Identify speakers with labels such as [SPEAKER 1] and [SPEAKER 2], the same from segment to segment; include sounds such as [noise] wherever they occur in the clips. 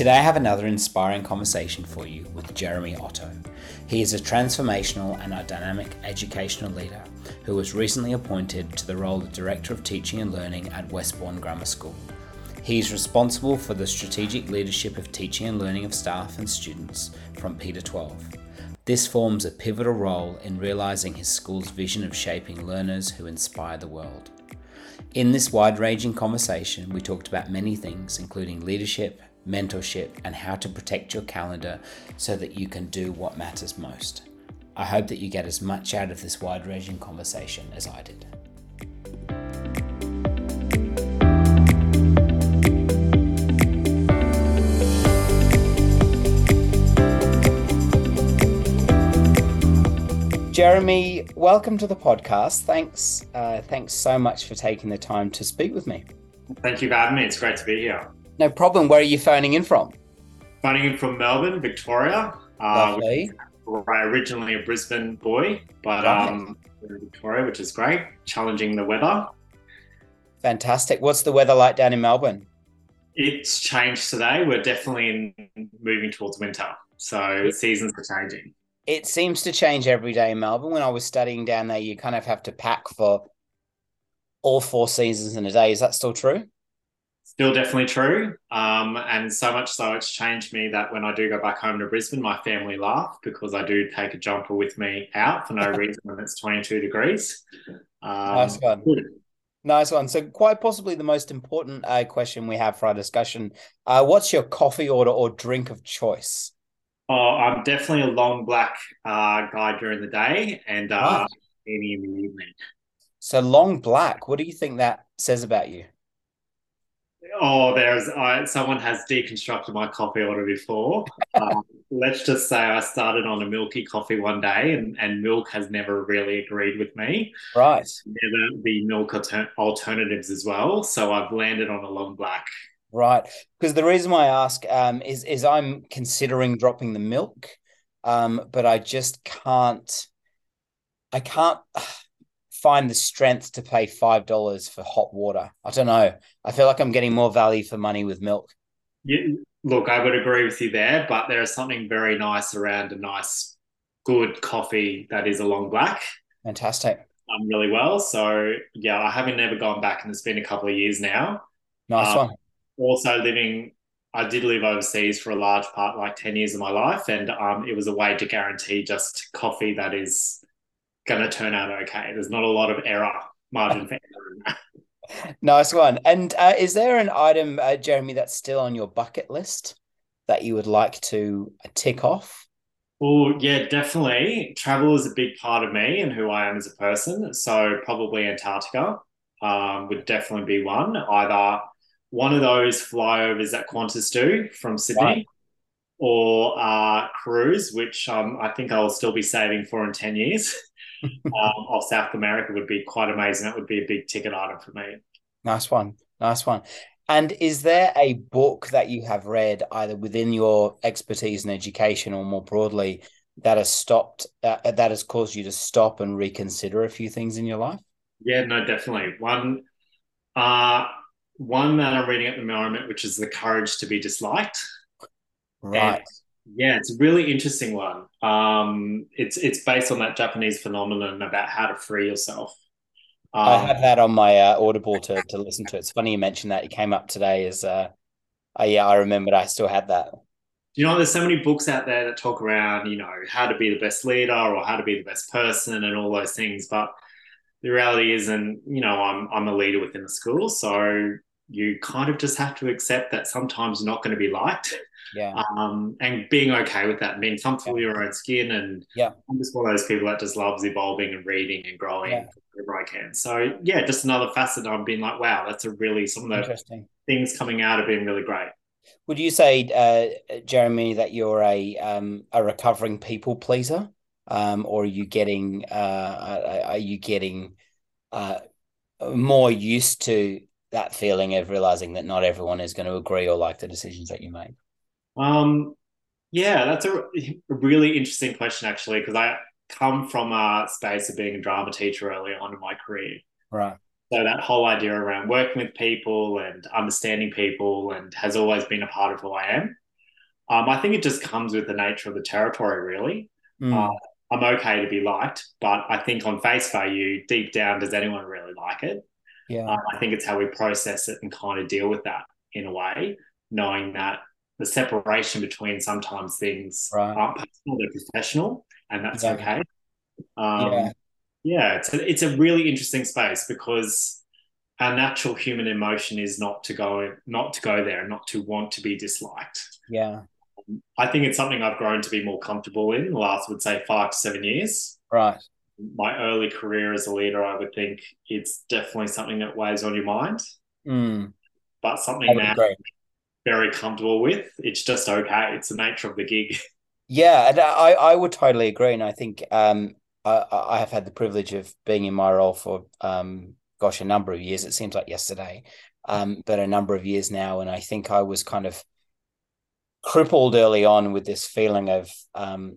[SPEAKER 1] Today, I have another inspiring conversation for you with Jeremy Otto. He is a transformational and a dynamic educational leader who was recently appointed to the role of Director of Teaching and Learning at Westbourne Grammar School. He is responsible for the strategic leadership of teaching and learning of staff and students from P to 12. This forms a pivotal role in realising his school's vision of shaping learners who inspire the world. In this wide ranging conversation, we talked about many things, including leadership, mentorship, and how to protect your calendar so that you can do what matters most. I hope that you get as much out of this wide ranging conversation as I did. Jeremy, welcome to the podcast. Thanks, uh, thanks so much for taking the time to speak with me.
[SPEAKER 2] Thank you for having me. It's great to be here.
[SPEAKER 1] No problem. Where are you phoning in from?
[SPEAKER 2] Phoning in from Melbourne, Victoria.
[SPEAKER 1] Uh, Lovely.
[SPEAKER 2] Originally a Brisbane boy, but right. um, Victoria, which is great. Challenging the weather.
[SPEAKER 1] Fantastic. What's the weather like down in Melbourne?
[SPEAKER 2] It's changed today. We're definitely moving towards winter, so seasons are changing.
[SPEAKER 1] It seems to change every day in Melbourne. When I was studying down there, you kind of have to pack for all four seasons in a day. Is that still true?
[SPEAKER 2] Still definitely true. Um, and so much so it's changed me that when I do go back home to Brisbane, my family laugh because I do take a jumper with me out for no [laughs] reason when it's 22 degrees.
[SPEAKER 1] Um, nice one. Good. Nice one. So, quite possibly the most important uh, question we have for our discussion. Uh, what's your coffee order or drink of choice?
[SPEAKER 2] Oh, I'm definitely a long black uh, guy during the day and uh, any in the evening.
[SPEAKER 1] So, long black. What do you think that says about you?
[SPEAKER 2] Oh, there's uh, someone has deconstructed my coffee order before. um, let's just say I started on a milky coffee one day, and, and milk has never really agreed with me.
[SPEAKER 1] Right.
[SPEAKER 2] Never the milk alter- alternatives as well. So I've landed on a long black.
[SPEAKER 1] Right. Because the reason why I ask um, is is I'm considering dropping the milk, um, but I just can't. I can't find the strength to pay five dollars for hot water. I don't know. I feel like I'm getting more value for money with milk.
[SPEAKER 2] Yeah, look, I would agree with you there, but there is something very nice around a nice, good coffee that is a long black.
[SPEAKER 1] Fantastic.
[SPEAKER 2] Um, really well. So yeah, I haven't never gone back, and it's been a couple of years now.
[SPEAKER 1] Nice um, one.
[SPEAKER 2] Also living. I did live overseas for a large part, like 10 years of my life, and um, it was a way to guarantee just coffee that is going to turn out okay. There's not a lot of error margin for error. [laughs]
[SPEAKER 1] nice one. And uh, is there an item, uh, Jeremy, that's still on your bucket list that you would like to tick off?
[SPEAKER 2] Well, yeah, definitely. Travel is a big part of me and who I am as a person. So probably Antarctica um, would definitely be one. Either one of those flyovers that Qantas do from Sydney. Right. Or uh, cruise, which um, I think I'll still be saving for in 10 years. [laughs] um, of South America would be quite amazing. That would be a big ticket item for me.
[SPEAKER 1] Nice one. Nice one. And is there a book that you have read either within your expertise in education or more broadly that has stopped uh, that has caused you to stop and reconsider a few things in your life?
[SPEAKER 2] Yeah, no, definitely. One uh one that I'm reading at the moment, which is The Courage to be Disliked.
[SPEAKER 1] Right.
[SPEAKER 2] Yeah, it's a really interesting one. Um, it's it's based on that Japanese phenomenon about how to free yourself.
[SPEAKER 1] Um, I have that on my uh, Audible to to listen to. It's funny you mentioned that. It came up today as uh, uh yeah, I remembered I still had that.
[SPEAKER 2] You know, there's so many books out there that talk around, you know, how to be the best leader or how to be the best person and all those things. But the reality is, and you know, I'm I'm a leader within the school, so you kind of just have to accept that sometimes you're not going to be liked.
[SPEAKER 1] Yeah.
[SPEAKER 2] Um, and being okay with that, being comfortable yeah. your own skin. And
[SPEAKER 1] yeah,
[SPEAKER 2] I'm just one of those people that just loves evolving and reading and growing.
[SPEAKER 1] Yeah.
[SPEAKER 2] wherever I can. So yeah, just another facet. I've been like, wow, that's a really some of the things coming out have been really great.
[SPEAKER 1] Would you say, uh, Jeremy, that you're a um, a recovering people pleaser, um, or are you getting uh, are you getting uh, more used to that feeling of realizing that not everyone is going to agree or like the decisions that you make?
[SPEAKER 2] Um, yeah, that's a really interesting question, actually, because I come from a space of being a drama teacher early on in my career.
[SPEAKER 1] Right.
[SPEAKER 2] So that whole idea around working with people and understanding people and has always been a part of who I am. Um, I think it just comes with the nature of the territory, really. Mm. Uh, I'm okay to be liked, but I think on face value, deep down, does anyone really like it?
[SPEAKER 1] Yeah. Um,
[SPEAKER 2] I think it's how we process it and kind of deal with that in a way, knowing that the separation between sometimes things right. aren't personal, they're professional, and that's yeah. okay. Um, yeah. yeah, it's a, it's a really interesting space because our natural human emotion is not to go not to go there, not to want to be disliked.
[SPEAKER 1] Yeah.
[SPEAKER 2] I think it's something I've grown to be more comfortable in the last, would say, five to seven years.
[SPEAKER 1] Right.
[SPEAKER 2] My early career as a leader, I would think it's definitely something that weighs on your mind.
[SPEAKER 1] Mm.
[SPEAKER 2] But something now very comfortable with. It's just okay. It's the nature of the gig. [laughs]
[SPEAKER 1] Yeah, and I, I would totally agree. And I think um, I, I have had the privilege of being in my role for, um, gosh, a number of years. It seems like yesterday, um, but a number of years now. And I think I was kind of crippled early on with this feeling of um,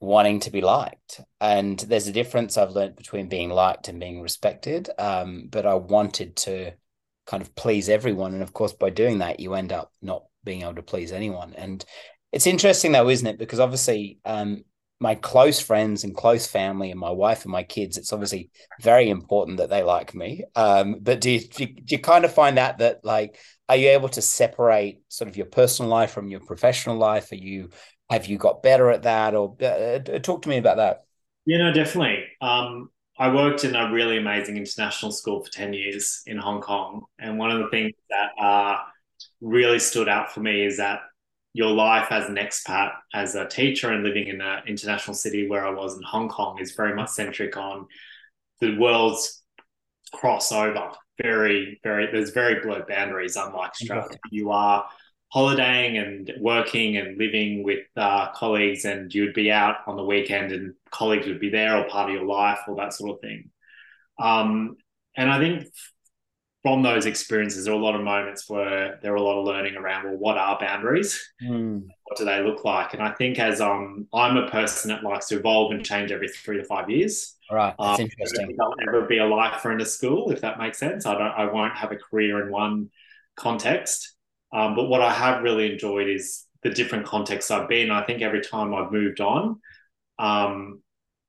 [SPEAKER 1] wanting to be liked. And there's a difference I've learned between being liked and being respected. Um, but I wanted to kind of please everyone. And of course, by doing that, you end up not being able to please anyone. And it's interesting though, isn't it? Because obviously, um, my close friends and close family and my wife and my kids, it's obviously very important that they like me. Um, but do you, do you, do you kind of find that that like, are you able to separate sort of your personal life from your professional life? Are you have you got better at that, or uh, uh talk to me about that?
[SPEAKER 2] Yeah, no, definitely. Um, I worked in a really amazing international school for 10 years in Hong Kong. And one of the things that uh, really stood out for me is that your life as an expat, as a teacher, and living in an international city where I was in Hong Kong is very much centric on the world's crossover. Very, very, there's very blurred boundaries, unlike Australia. You are holidaying and working and living with uh, colleagues, and you would be out on the weekend, and colleagues would be there or part of your life or that sort of thing. Um, and I think from those experiences, there are a lot of moments where there are a lot of learning around well, what are boundaries?
[SPEAKER 1] Mm.
[SPEAKER 2] What do they look like? And I think as um, I'm a person that likes to evolve and change every three to five years.
[SPEAKER 1] Right, that's um, interesting.
[SPEAKER 2] I'll never be a lifer in a school, if that makes sense. I don't. I won't have a career in one context. Um, but what I have really enjoyed is the different contexts I've been. I think every time I've moved on, um,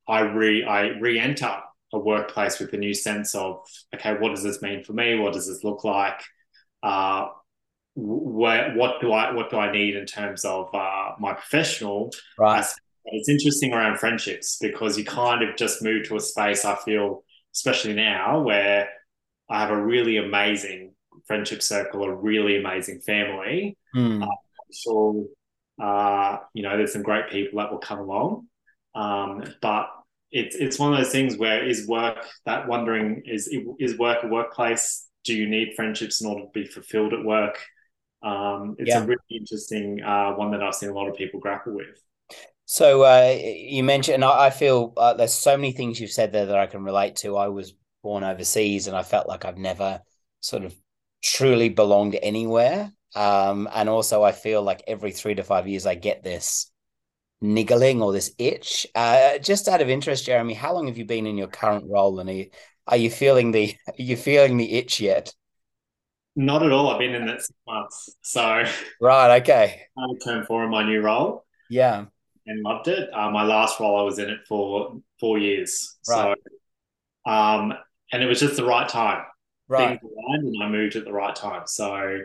[SPEAKER 2] I re I re-enter a workplace with a new sense of okay, what does this mean for me? What does this look like? Uh, where what do I what do I need in terms of uh, my professional?
[SPEAKER 1] Right.
[SPEAKER 2] It's interesting around friendships because you kind of just move to a space. I feel, especially now, where I have a really amazing friendship circle, a really amazing family.
[SPEAKER 1] Mm.
[SPEAKER 2] Uh, I'm sure, uh, you know, there's some great people that will come along. Um, but it's it's one of those things where is work that wondering is is work a workplace? Do you need friendships in order to be fulfilled at work? Um, it's yeah. a really interesting uh, one that I've seen a lot of people grapple with.
[SPEAKER 1] So uh, you mentioned, and I, I feel uh, there's so many things you've said there that I can relate to. I was born overseas, and I felt like I've never sort of truly belonged anywhere. Um, and also, I feel like every three to five years, I get this niggling or this itch. Uh, just out of interest, Jeremy, how long have you been in your current role, and are you, are you feeling the [laughs] are you feeling the itch yet?
[SPEAKER 2] Not at all. I've been in it six months, so
[SPEAKER 1] right. Okay. [laughs]
[SPEAKER 2] I'm term four in my new role.
[SPEAKER 1] Yeah,
[SPEAKER 2] and loved it. Uh, my last role, I was in it for four years. Right. So, um, and it was just the right time
[SPEAKER 1] right.
[SPEAKER 2] things aligned and I moved at the right time. So,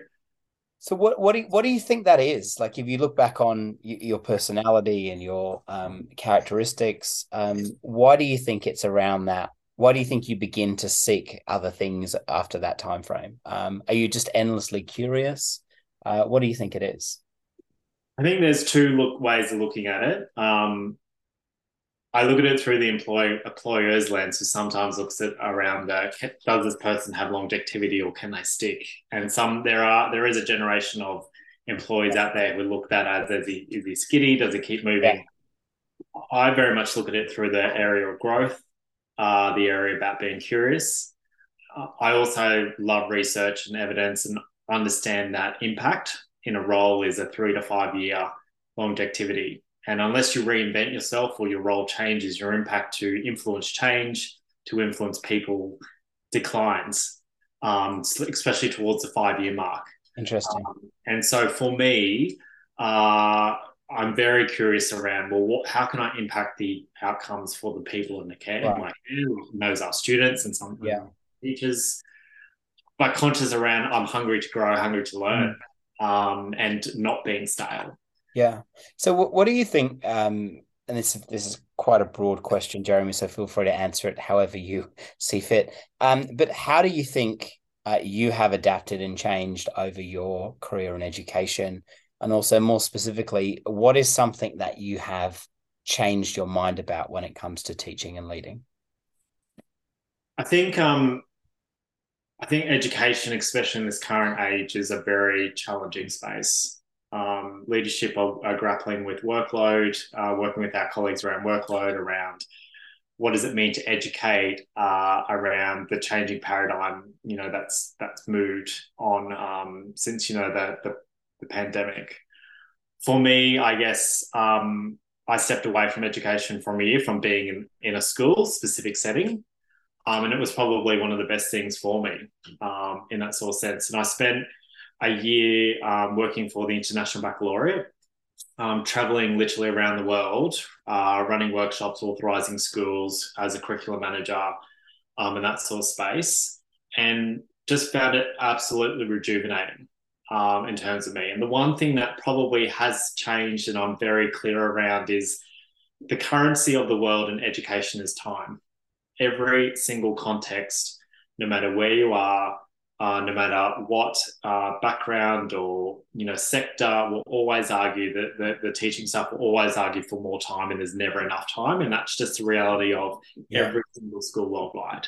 [SPEAKER 1] so what what do you, what do you think that is? Like, if you look back on your personality and your um, characteristics, um, why do you think it's around that? Why do you think you begin to seek other things after that time frame? Um, are you just endlessly curious? Uh, what do you think it is?
[SPEAKER 2] I think there's two look ways of looking at it. Um, I look at it through the employ, employer's lens, who sometimes looks at around uh, does this person have longevity or can they stick? And some there are there is a generation of employees out there who look at that as is he, is he skitty? Does he keep moving? Yeah. I very much look at it through the area of growth, uh, the area about being curious. Uh, I also love research and evidence and understand that impact in a role is a three to five year longevity. And unless you reinvent yourself or your role changes, your impact to influence change, to influence people declines, um, especially towards the five year mark.
[SPEAKER 1] Interesting.
[SPEAKER 2] Um, and so for me, uh, I'm very curious around well, what, how can I impact the outcomes for the people in the care? Right. My care knows our students and some yeah. teachers, but conscious around I'm hungry to grow, hungry to learn, mm. um, and not being stale.
[SPEAKER 1] Yeah. So, what, what do you think? Um, and this this is quite a broad question, Jeremy. So feel free to answer it however you see fit. Um, but how do you think uh, you have adapted and changed over your career in education? And also, more specifically, what is something that you have changed your mind about when it comes to teaching and leading?
[SPEAKER 2] I think um, I think education, especially in this current age, is a very challenging space um, leadership are, are, grappling with workload, uh, working with our colleagues around workload, around what does it mean to educate uh, around the changing paradigm, you know, that's that's moved on um, since you know the, the, the pandemic. For me, I guess um, I stepped away from education for a year from being in, in a school specific setting. Um, and it was probably one of the best things for me um, in that sort of sense. And I spent a year um, working for the International Baccalaureate, um, traveling literally around the world, uh, running workshops, authorizing schools as a curriculum manager, um, in that sort of space, and just found it absolutely rejuvenating um, in terms of me. And the one thing that probably has changed, and I'm very clear around, is the currency of the world in education is time. Every single context, no matter where you are, uh, no matter what uh, background or you know sector, will always argue that the, the, teaching staff will always argue for more time, and there's never enough time, and that's just the reality of yeah. every single school worldwide.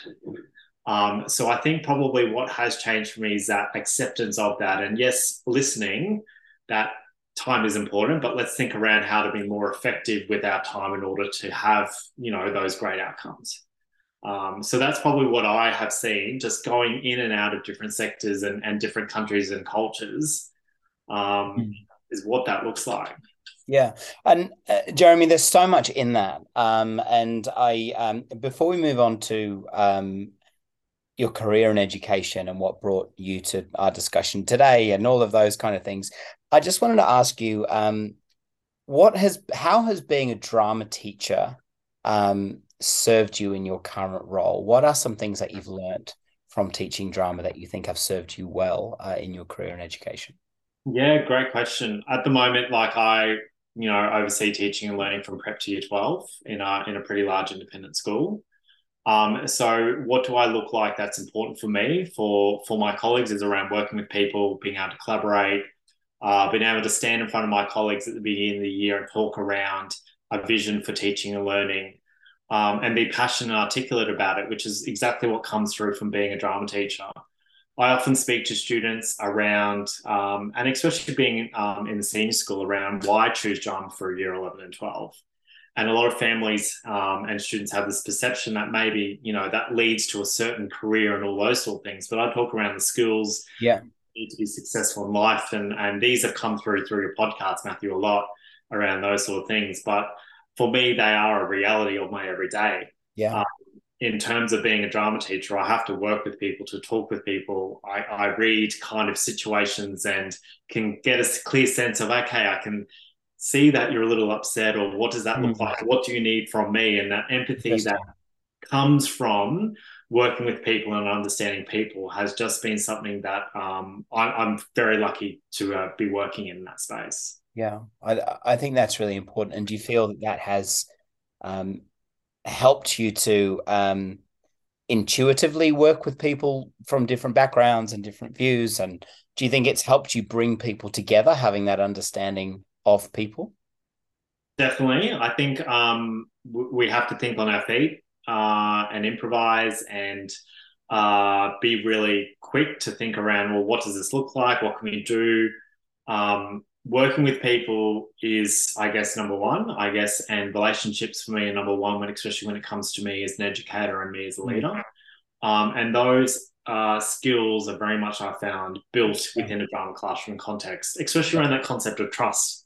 [SPEAKER 2] Um, so I think probably what has changed for me is that acceptance of that, and yes, listening. That time is important, but let's think around how to be more effective with our time in order to have you know those great outcomes. Um, so that's probably what I have seen just going in and out of different sectors and, and different countries and cultures um, mm. is what that looks like.
[SPEAKER 1] Yeah, and uh, Jeremy, there's so much in that. Um, and I, um, before we move on to um, your career in education and what brought you to our discussion today, and all of those kind of things, I just wanted to ask you, um, what has, how has being a drama teacher um, served you in your current role? What are some things that you've learned from teaching drama that you think have served you well uh, in your career in education?
[SPEAKER 2] Yeah, great question. At the moment, like I, you know, oversee teaching and learning from prep to year 12 in a, in a pretty large independent school. Um, so what do I look like that's important for me, for, for my colleagues is around working with people, being able to collaborate, uh, being able to stand in front of my colleagues at the beginning of the year and talk around a vision for teaching and learning um, and be passionate and articulate about it, which is exactly what comes through from being a drama teacher. I often speak to students around, um, and especially being um, in the senior school, around why choose drama for year 11 and 12. And a lot of families um, and students have this perception that maybe, you know, that leads to a certain career and all those sort of things. But I talk around the schools,
[SPEAKER 1] yeah,
[SPEAKER 2] need to be successful in life. And, and these have come through through your podcast, Matthew, a lot around those sort of things. But for me, they are a reality of my everyday.
[SPEAKER 1] Yeah. Um,
[SPEAKER 2] in terms of being a drama teacher, I have to work with people to talk with people. I, I read kind of situations and can get a clear sense of, okay, I can see that you're a little upset, or what does that mm-hmm. look mm. like? What do you need from me? And that empathy that comes from working with people and understanding people has just been something that um, I, am very lucky to uh, be working in that space.
[SPEAKER 1] Yeah, I I think that's really important. And do you feel that that has um, helped you to um, intuitively work with people from different backgrounds and different views? And do you think it's helped you bring people together, having that understanding of people?
[SPEAKER 2] Definitely. I think um, we have to think on our feet uh, and improvise and uh, be really quick to think around well what does this look like what can we do um, working with people is i guess number one i guess and relationships for me are number one when especially when it comes to me as an educator and me as a mm. leader um, and those uh, skills are very much i found built within a drama classroom context especially around that concept of trust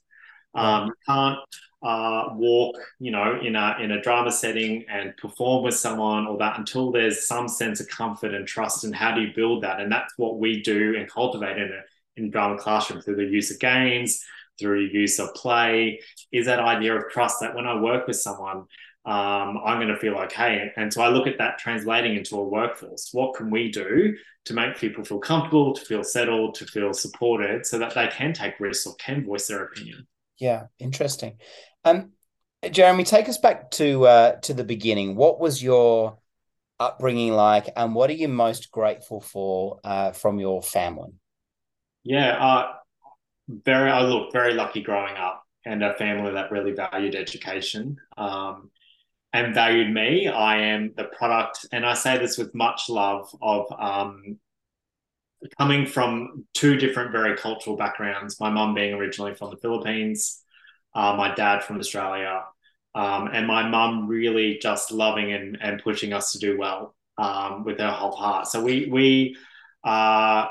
[SPEAKER 2] um, you can't uh, walk, you know, in a in a drama setting and perform with someone or that until there's some sense of comfort and trust. And how do you build that? And that's what we do and cultivate in a in drama classroom through the use of games, through use of play. Is that idea of trust that when I work with someone, um, I'm going to feel okay. And so I look at that translating into a workforce. What can we do to make people feel comfortable, to feel settled, to feel supported, so that they can take risks or can voice their opinion?
[SPEAKER 1] Yeah, interesting. Um, Jeremy, take us back to uh, to the beginning. What was your upbringing like, and what are you most grateful for uh, from your family?
[SPEAKER 2] Yeah, uh, very. I look very lucky growing up, and a family that really valued education um, and valued me. I am the product, and I say this with much love of um, coming from two different, very cultural backgrounds. My mum being originally from the Philippines, uh, my dad from Australia, um, and my mum really just loving and, and pushing us to do well um, with her whole heart. So we we uh,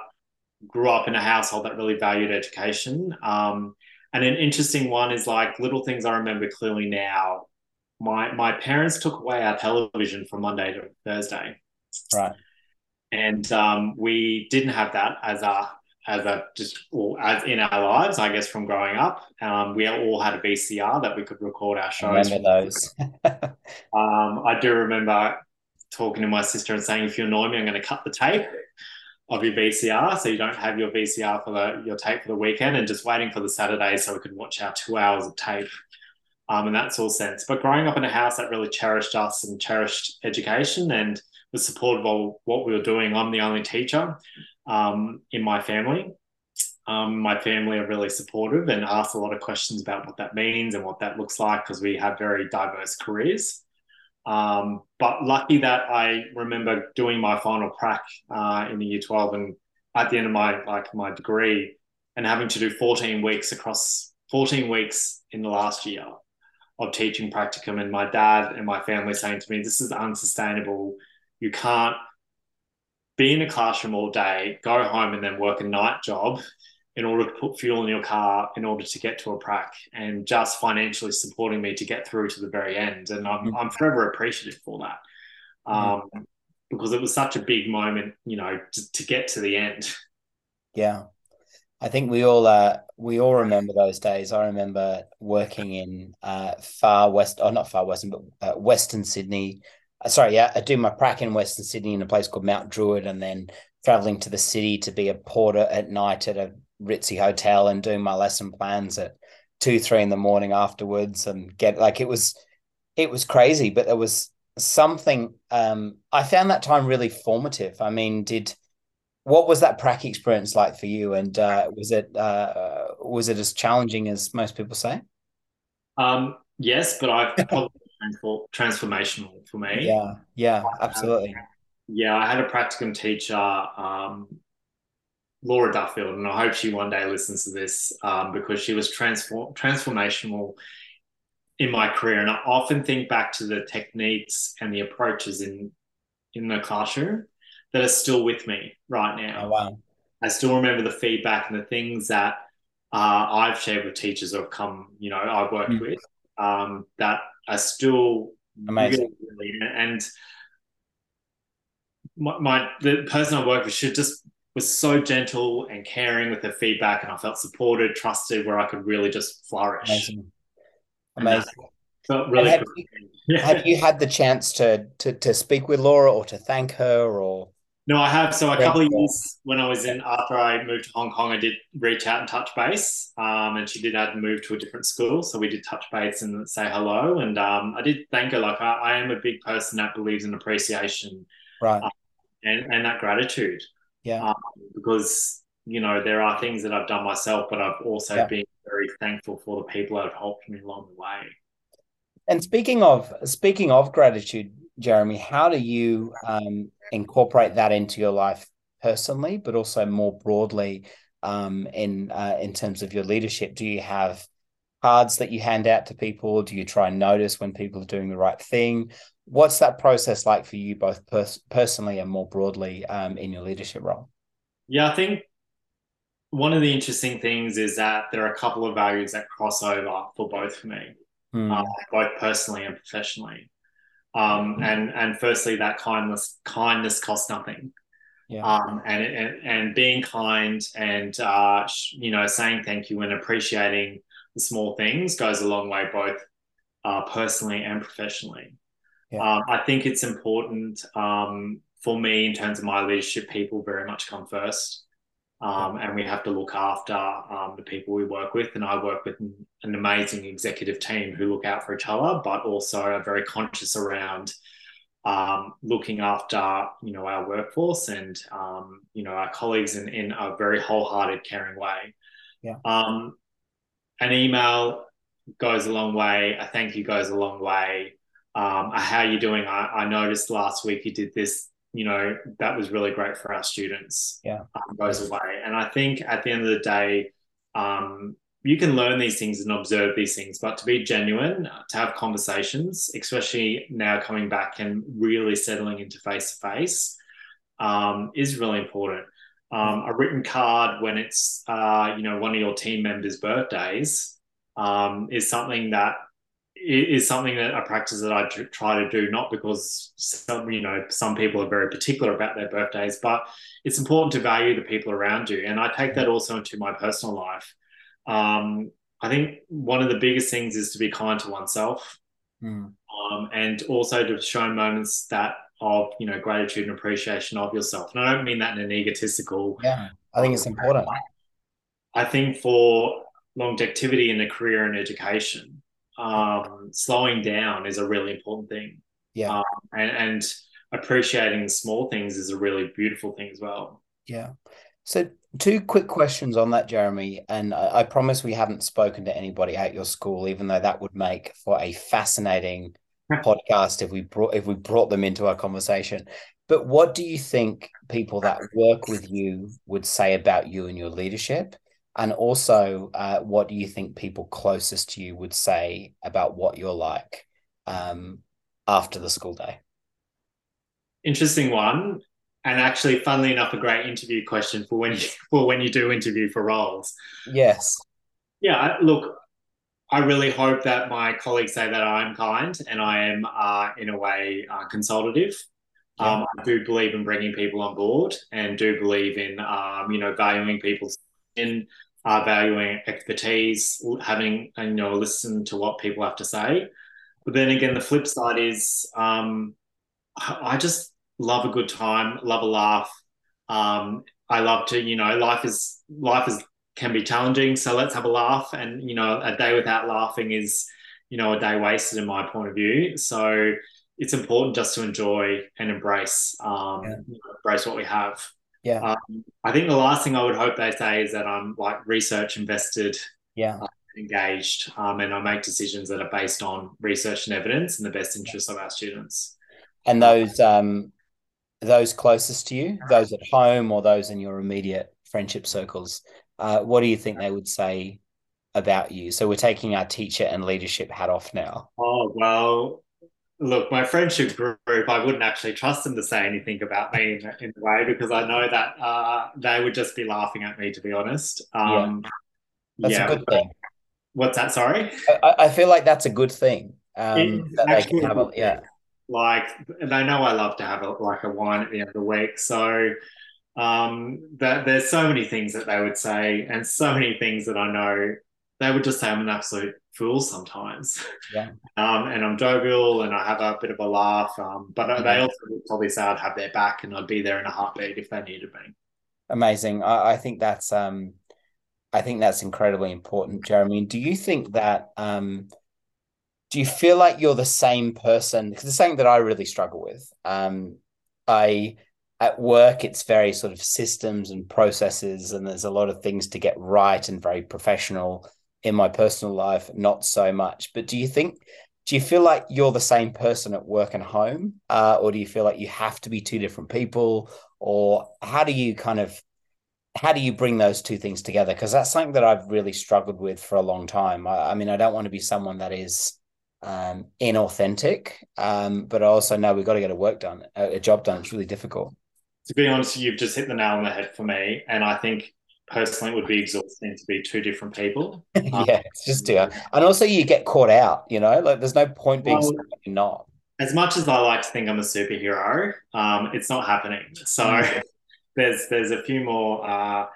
[SPEAKER 2] grew up in a household that really valued education. Um, and an interesting one is like little things I remember clearly now. My my parents took away our television from Monday to Thursday.
[SPEAKER 1] Right
[SPEAKER 2] and um, we didn't have that as a as a just well, as in our lives, I guess, from growing up. Um, we all had a VCR that we could record our shows.
[SPEAKER 1] I remember those. [laughs]
[SPEAKER 2] um, I do remember talking to my sister and saying, "If you annoy me, I'm going to cut the tape." Of your VCR, so you don't have your VCR for the your tape for the weekend, and just waiting for the Saturday so we could watch our two hours of tape um, in that sort of sense. But growing up in a house that really cherished us and cherished education and was supportive of what we were doing. I'm the only teacher um, in my family. Um, my family are really supportive and ask a lot of questions about what that means and what that looks like because we have very diverse careers. Um, but lucky that I remember doing my final prac uh, in the year 12 and at the end of my like my degree and having to do 14 weeks across 14 weeks in the last year of teaching practicum and my dad and my family saying to me this is unsustainable. You can't be in a classroom all day, go home, and then work a night job in order to put fuel in your car in order to get to a prac and just financially supporting me to get through to the very end. And I'm, mm-hmm. I'm forever appreciative for that um, mm-hmm. because it was such a big moment, you know, to, to, get to the end.
[SPEAKER 1] Yeah. I think we all uh, we all remember those days. I remember working in uh, far west, or oh, not far western, but uh, Western Sydney, uh, sorry, yeah, I do my prac in Western Sydney in a place called Mount Druitt and then traveling to the city to be a porter at night at a ritzy hotel and doing my lesson plans at two, three in the morning afterwards, and get like it was, it was crazy, but there was something. Um, I found that time really formative. I mean, did what was that prac experience like for you, and uh, was it uh, was it as challenging as most people say?
[SPEAKER 2] Um, yes, but I've [laughs] probably transformational for me.
[SPEAKER 1] Yeah, yeah, absolutely.
[SPEAKER 2] yeah, I had a practicum teacher, um, Laura Duffield, and I hope she one day listens to this um, because she was transform transformational in my career. And I often think back to the techniques and the approaches in in the classroom that are still with me right now.
[SPEAKER 1] Oh, wow.
[SPEAKER 2] I still remember the feedback and the things that uh, I've shared with teachers who have come, you know, I've worked mm. with um, that are still
[SPEAKER 1] amazing.
[SPEAKER 2] Really, and my, my, the person I worked with, should just was so gentle and caring with her feedback, and I felt supported, trusted, where I could really just flourish.
[SPEAKER 1] Amazing, amazing.
[SPEAKER 2] Felt really.
[SPEAKER 1] Have you, yeah. have you had the chance to, to to speak with Laura or to thank her or?
[SPEAKER 2] No, I have. So a couple of years when I was in after I moved to Hong Kong, I did reach out and touch base. Um, and she did have to move to a different school, so we did touch base and say hello. And um, I did thank her. Like I, I, am a big person that believes in appreciation,
[SPEAKER 1] right, um,
[SPEAKER 2] and and that gratitude.
[SPEAKER 1] Yeah, um,
[SPEAKER 2] because you know there are things that I've done myself, but I've also yeah. been very thankful for the people that have helped me along the way.
[SPEAKER 1] and speaking of speaking of gratitude, Jeremy, how do you um, incorporate that into your life personally, but also more broadly um, in uh, in terms of your leadership? Do you have cards that you hand out to people? Do you try and notice when people are doing the right thing? What's that process like for you, both pers- personally and more broadly um, in your leadership role?
[SPEAKER 2] Yeah, I think one of the interesting things is that there are a couple of values that cross over for both for me, mm. uh, both personally and professionally. Um, mm. and and firstly, that kindness kindness costs nothing. Yeah. Um, and, and and being kind and uh, you know saying thank you and appreciating the small things goes a long way, both uh, personally and professionally. Yeah. Um, I think it's important um, for me in terms of my leadership. People very much come first. Um, and we have to look after um, the people we work with. And I work with an amazing executive team who look out for each other, but also are very conscious around um, looking after you know our workforce and um, you know our colleagues in, in a very wholehearted, caring way.
[SPEAKER 1] Yeah.
[SPEAKER 2] Um, an email goes a long way. A thank you goes a long way. Um, how are you doing? I, I noticed last week you did this you know that was really great for our students
[SPEAKER 1] yeah
[SPEAKER 2] um, goes away and i think at the end of the day um, you can learn these things and observe these things but to be genuine to have conversations especially now coming back and really settling into face to face is really important um, a written card when it's uh, you know one of your team members birthdays um, is something that is something that a practice that I try to do, not because some, you know, some people are very particular about their birthdays, but it's important to value the people around you. And I take that also into my personal life. Um, I think one of the biggest things is to be kind to oneself,
[SPEAKER 1] mm.
[SPEAKER 2] um, and also to show moments that of you know gratitude and appreciation of yourself. And I don't mean that in an egotistical.
[SPEAKER 1] Yeah, I think it's important.
[SPEAKER 2] I think for longevity in a career and education, um, slowing down is a really important thing.
[SPEAKER 1] Yeah.
[SPEAKER 2] Um, and, and appreciating small things is a really beautiful thing as well.
[SPEAKER 1] Yeah. So, two quick questions on that, Jeremy. And I, I, promise we haven't spoken to anybody at your school, even though that would make for a fascinating podcast if we brought if we brought them into our conversation. But what do you think people that work with you would say about you and your leadership? And also, uh, what do you think people closest to you would say about what you're like um, after the school day?
[SPEAKER 2] Interesting one, and actually, funnily enough, a great interview question for when you [laughs] for when you do interview for roles.
[SPEAKER 1] Yes.
[SPEAKER 2] Yeah. Look, I really hope that my colleagues say that I'm kind and I am, uh, in a way, uh, consultative. Yeah. Um, I do believe in bringing people on board and do believe in, um, you know, valuing people's in uh, valuing expertise, having you know listen to what people have to say. But then again, the flip side is um, I just love a good time, love a laugh. Um, I love to you know life is life is can be challenging, so let's have a laugh. And you know a day without laughing is you know a day wasted in my point of view. So it's important just to enjoy and embrace um, yeah. embrace what we have.
[SPEAKER 1] Yeah.
[SPEAKER 2] Um, I think the last thing I would hope they say is that I'm like research invested.
[SPEAKER 1] Yeah.
[SPEAKER 2] Uh, engaged um, and I make decisions that are based on research and evidence in the best interest of our students.
[SPEAKER 1] And those um, those closest to you, those at home or those in your immediate friendship circles, uh, what do you think they would say about you? So we're taking our teacher and leadership hat off now.
[SPEAKER 2] Oh well, look, my friendship group, I wouldn't actually trust them to say anything about me in, in a way because I know that uh, they would just be laughing at me, to be honest. Um,
[SPEAKER 1] yeah. That's yeah, a good thing.
[SPEAKER 2] What's that? Sorry?
[SPEAKER 1] I, I, feel like that's a good thing. Um, that they can have a, yeah.
[SPEAKER 2] Like, they know I love to have a, like a wine at the end of the week. So, um, that there's so many things that they would say and so many things that I know they would just say I'm an absolute fool sometimes.
[SPEAKER 1] Yeah. [laughs]
[SPEAKER 2] Um, and I'm jovial and I have a bit of a laugh. Um, but yeah. they also would probably say I'd have their back and I'd be there in a heartbeat if they needed me.
[SPEAKER 1] Amazing. I, I think that's um, I think that's incredibly important, Jeremy. Do you think that um, do you feel like you're the same person? Because it's something that I really struggle with. Um, I at work it's very sort of systems and processes and there's a lot of things to get right and very professional in my personal life, not so much. But do you think do you feel like you're the same person at work and home, uh, or do you feel like you have to be two different people, or how do you kind of how do you bring those two things together? Because that's something that I've really struggled with for a long time. I, I mean, I don't want to be someone that is um, inauthentic, um, but I also know we've got to get a work done, a, a job done. It's really difficult.
[SPEAKER 2] To be honest, you've just hit the nail on the head for me, and I think personally it would be exhausting to be two different people. [laughs]
[SPEAKER 1] yeah, it's just yeah. And also you get caught out, you know, like there's no point being well, not.
[SPEAKER 2] As much as I like to think I'm a superhero, um, it's not happening. So mm. [laughs] there's there's a few more uh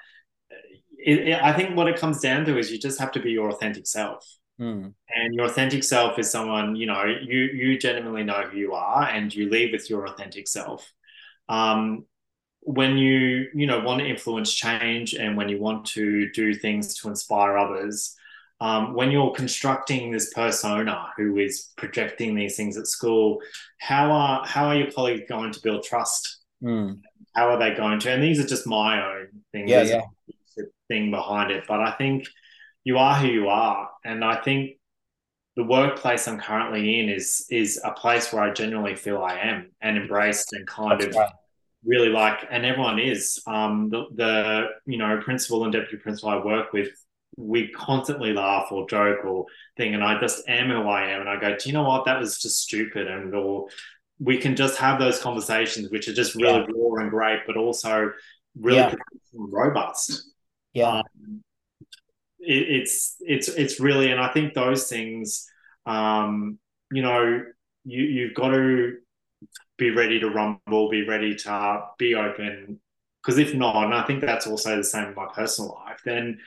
[SPEAKER 2] it, it, I think what it comes down to is you just have to be your authentic self.
[SPEAKER 1] Mm.
[SPEAKER 2] And your authentic self is someone, you know, you you genuinely know who you are and you lead with your authentic self. Um, when you you know want to influence change and when you want to do things to inspire others um, when you're constructing this persona who is projecting these things at school how are how are your colleagues going to build trust
[SPEAKER 1] mm.
[SPEAKER 2] how are they going to and these are just my own things
[SPEAKER 1] yeah, yeah.
[SPEAKER 2] thing behind it but i think you are who you are and i think the workplace i'm currently in is is a place where i genuinely feel i am and embraced and kind That's of right really like, and everyone is. Um, the, the you know principal and deputy principal I work with, we constantly laugh or joke or thing, and I just am who I am, and I go, do you know what? That was just stupid, and or we can just have those conversations, which are just really yeah. raw and great, but also really yeah. robust.
[SPEAKER 1] Yeah. Um,
[SPEAKER 2] it, it's it's it's really, and I think those things, um, you know, you you've got to be ready to rumble, be ready to be open. Because if not, and I think that's also the same in my personal life, then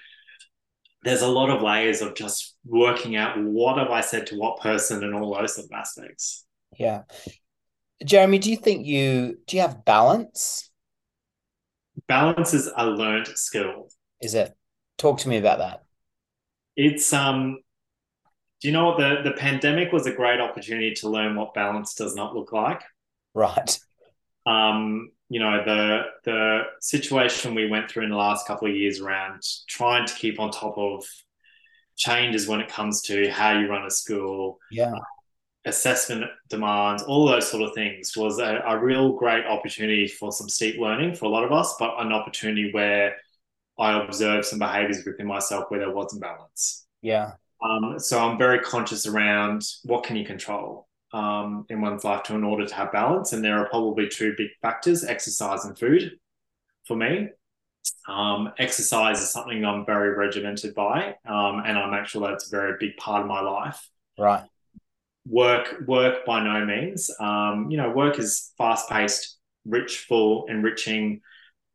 [SPEAKER 2] there's a lot of layers of just working out what have I said to what person and all those sort of aspects.
[SPEAKER 1] Yeah. Jeremy, do you think you do you have balance?
[SPEAKER 2] Balance is a learned skill.
[SPEAKER 1] Is it? Talk to me about that.
[SPEAKER 2] It's um do you know what the the pandemic was a great opportunity to learn what balance does not look like?
[SPEAKER 1] Right.
[SPEAKER 2] Um, you know, the the situation we went through in the last couple of years around trying to keep on top of changes when it comes to how you run a school,
[SPEAKER 1] yeah,
[SPEAKER 2] assessment demands, all those sort of things was a, a real great opportunity for some steep learning for a lot of us, but an opportunity where I observed some behaviors within myself where there wasn't balance.
[SPEAKER 1] Yeah.
[SPEAKER 2] Um, so I'm very conscious around what can you control um, in one's life to in order to have balance. And there are probably two big factors: exercise and food. For me, um, exercise is something I'm very regimented by, um, and I make sure that's a very big part of my life.
[SPEAKER 1] Right.
[SPEAKER 2] Work, work by no means. Um, you know, work is fast paced, rich, full, enriching.